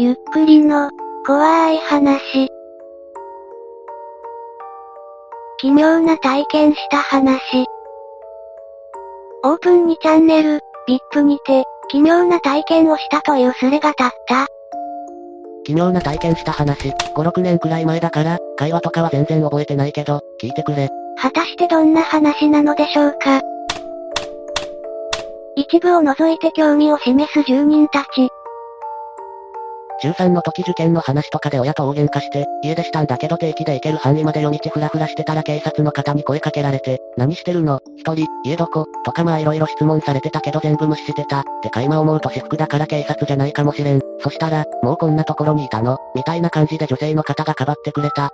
ゆっくりの、怖い話。奇妙な体験した話。オープンにチャンネル、VIP にて、奇妙な体験をしたというスレが立った。奇妙な体験した話、5、6年くらい前だから、会話とかは全然覚えてないけど、聞いてくれ。果たしてどんな話なのでしょうか一部を除いて興味を示す住人たち。中3の時受験の話とかで親と大喧嘩して、家出したんだけど定期で行ける範囲まで夜道ふらふらしてたら警察の方に声かけられて、何してるの？一人、家どこ？とかまあ色々質問されてたけど全部無視してた。ってか今思うと私服だから警察じゃないかもしれん。そしたら、もうこんなところにいたの？みたいな感じで女性の方がかばってくれた。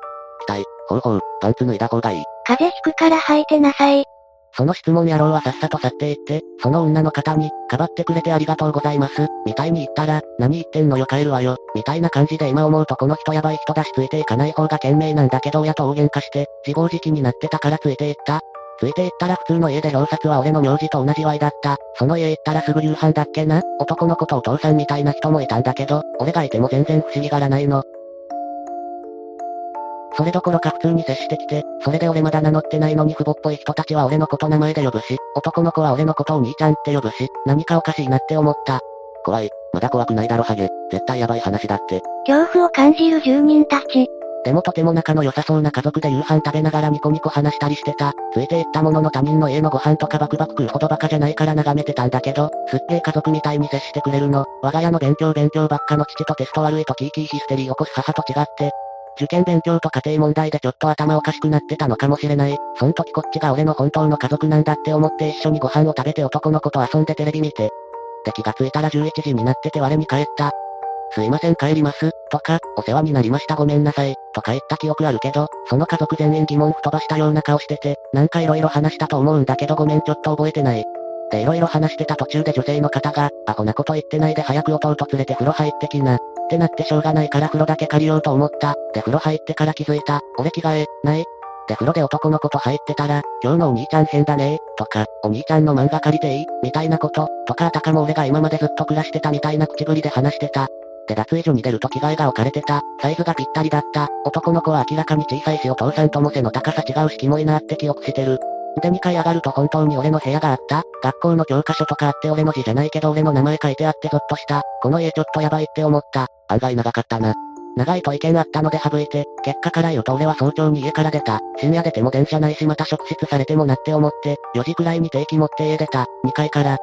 期待、ほうほう、パンツ脱いだ方がいい。風邪ひくから履いてなさい。その質問野郎はさっさと去っていって、その女の方に、かばってくれてありがとうございます、みたいに言ったら、何言ってんのよ帰るわよ、みたいな感じで今思うとこの人やばい人だしついていかない方が賢明なんだけど親と大喧嘩して、自暴自棄になってたからついていった。ついていったら普通の家で表札は俺の名字と同じ Y だった。その家行ったらすぐ夕飯だっけな？男の子とお父さんみたいな人もいたんだけど、俺がいても全然不思議がらないの。それどころか普通に接してきて、それで俺まだ名乗ってないのに父母っぽい人たちは俺のこと名前で呼ぶし、男の子は俺のことを兄ちゃんって呼ぶし、何かおかしいなって思った。怖い。まだ怖くないだろハゲ。絶対やばい話だって。恐怖を感じる住人たち。でもとても仲の良さそうな家族で夕飯食べながらニコニコ話したりしてた。ついていったものの他人の家のご飯とかバクバク食うほどバカじゃないから眺めてたんだけど、すっげえ家族みたいに接してくれるの。我が家の勉強勉強ばっかの父とテスト悪いとキーキーヒステリー起こす母と違って、受験勉強と家庭問題でちょっと頭おかしくなってたのかもしれない。そん時こっちが俺の本当の家族なんだって思って一緒にご飯を食べて男の子と遊んでテレビ見て。で気がついたら11時になってて我に帰った。すいません帰ります、とか、お世話になりましたごめんなさい、とか言った記憶あるけど、その家族全員疑問吹っ飛ばしたような顔してて、なんか色々話したと思うんだけどごめんちょっと覚えてない。で色々話してた途中で女性の方が、アホなこと言ってないで早く弟連れて風呂入ってきな。ってなってしょうがないから風呂だけ借りようと思った。で風呂入ってから気づいた。俺着替え、ない。で風呂で男の子と入ってたら、今日のお兄ちゃん変だねとか、お兄ちゃんの漫画借りていいみたいなこと、とかあたかも俺が今までずっと暮らしてたみたいな口ぶりで話してた。で脱衣所に出ると着替えが置かれてた。サイズがぴったりだった。男の子は明らかに小さいしお父さんとも背の高さ違うしキモいなって記憶してる。で2階上がると本当に俺の部屋があった。学校の教科書とかあって俺の字じゃないけど俺の名前書いてあってゾッとした。この家ちょっとやばいって思った。案外長かったな。長いと意見あったので省いて、結果から言うと俺は早朝に家から出た。深夜出ても電車ないしまた職質されてもなって思って、4時くらいに定期持って家出た。2階から。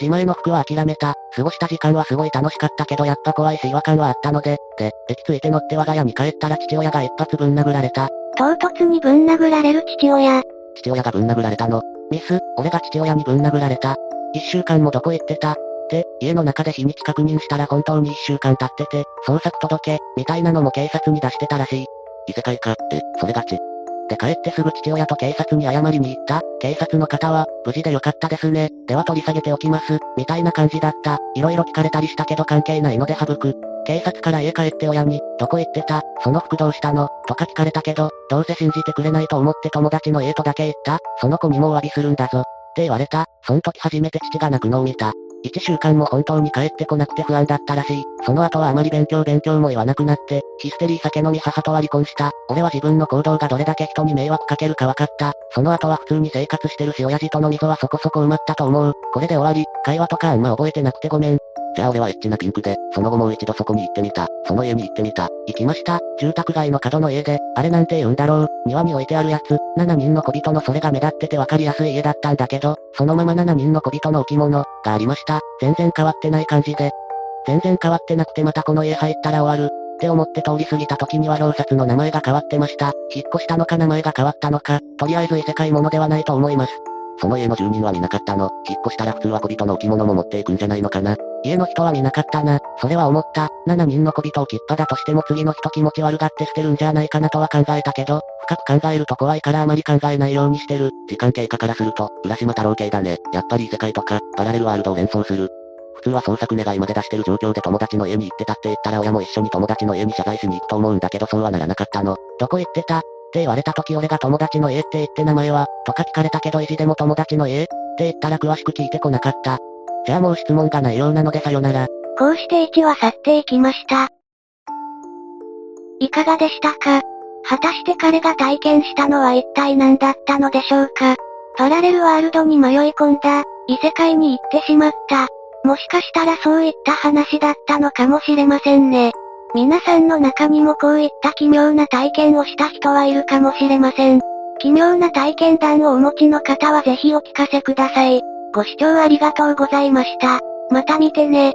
自前の服は諦めた。過ごした時間はすごい楽しかったけどやっぱ怖いし違和感はあったので、で、駅着いて乗って我が家に帰ったら父親が一発ぶん殴られた。唐突にぶん殴られる父親。父親がぶん殴られたの。ミス、俺が父親にぶん殴られた。一週間もどこ行ってたで、家の中で日にち確認したら本当に一週間経ってて、捜索届け、みたいなのも警察に出してたらしい。異世界かって、それがち。で帰ってすぐ父親と警察に謝りに行った。警察の方は、無事でよかったですね。では取り下げておきます。みたいな感じだった。色々聞かれたりしたけど関係ないので省く。警察から家帰って親に、どこ行ってた？その服どうしたの？とか聞かれたけど、どうせ信じてくれないと思って友達の家とだけ行った。その子にもお詫びするんだぞ。って言われた。その時初めて父が泣くのを見た。一週間も本当に帰ってこなくて不安だったらしい。その後はあまり勉強勉強も言わなくなって、ヒステリー酒飲み母とは離婚した。俺は自分の行動がどれだけ人に迷惑かけるか分かった。その後は普通に生活してるし親父との溝はそこそこ埋まったと思う。これで終わり。会話とかあんま覚えてなくてごめん。じゃあ俺はエッチなピンクで、その後もう一度そこに行ってみた。その家に行ってみた。行きました。住宅街の角の家で、あれなんて言うんだろう。庭に置いてあるやつ。7人の小人のそれが目立ってて分かりやすい家だったんだけど、そのまま7人の小人の置物、がありました。全然変わってない感じで。全然変わってなくてまたこの家入ったら終わる。って思って通り過ぎた時には表札の名前が変わってました。引っ越したのか名前が変わったのか、とりあえず異世界ものではないと思います。その家の住人は見なかったの。引っ越したら普通は小人の置物も持っていくんじゃないのかな。家の人は見なかったな。それは思った。7人の小人をきっぱだとしても次の人気持ち悪がって捨てるんじゃないかなとは考えたけど、深く考えると怖いからあまり考えないようにしてる。時間経過からすると、浦島太郎系だね。やっぱり異世界とか、パラレルワールドを連想する。普通は捜索願いまで出してる状況で友達の家に行ってたって言ったら親も一緒に友達の家に謝罪しに行くと思うんだけどそうはならなかったの。どこ行ってた？って言われた時俺が友達の家って言って名前は、とか聞かれたけど意地でも友達の家って言ったら詳しく聞いてこなかった。じゃあもう質問がないようなのでさよなら。こうして1は去っていきました。いかがでしたか？果たして彼が体験したのは一体何だったのでしょうか？パラレルワールドに迷い込んだ、異世界に行ってしまった。もしかしたらそういった話だったのかもしれませんね。皆さんの中にもこういった奇妙な体験をした人はいるかもしれません。奇妙な体験談をお持ちの方はぜひお聞かせください。ご視聴ありがとうございました。また見てね。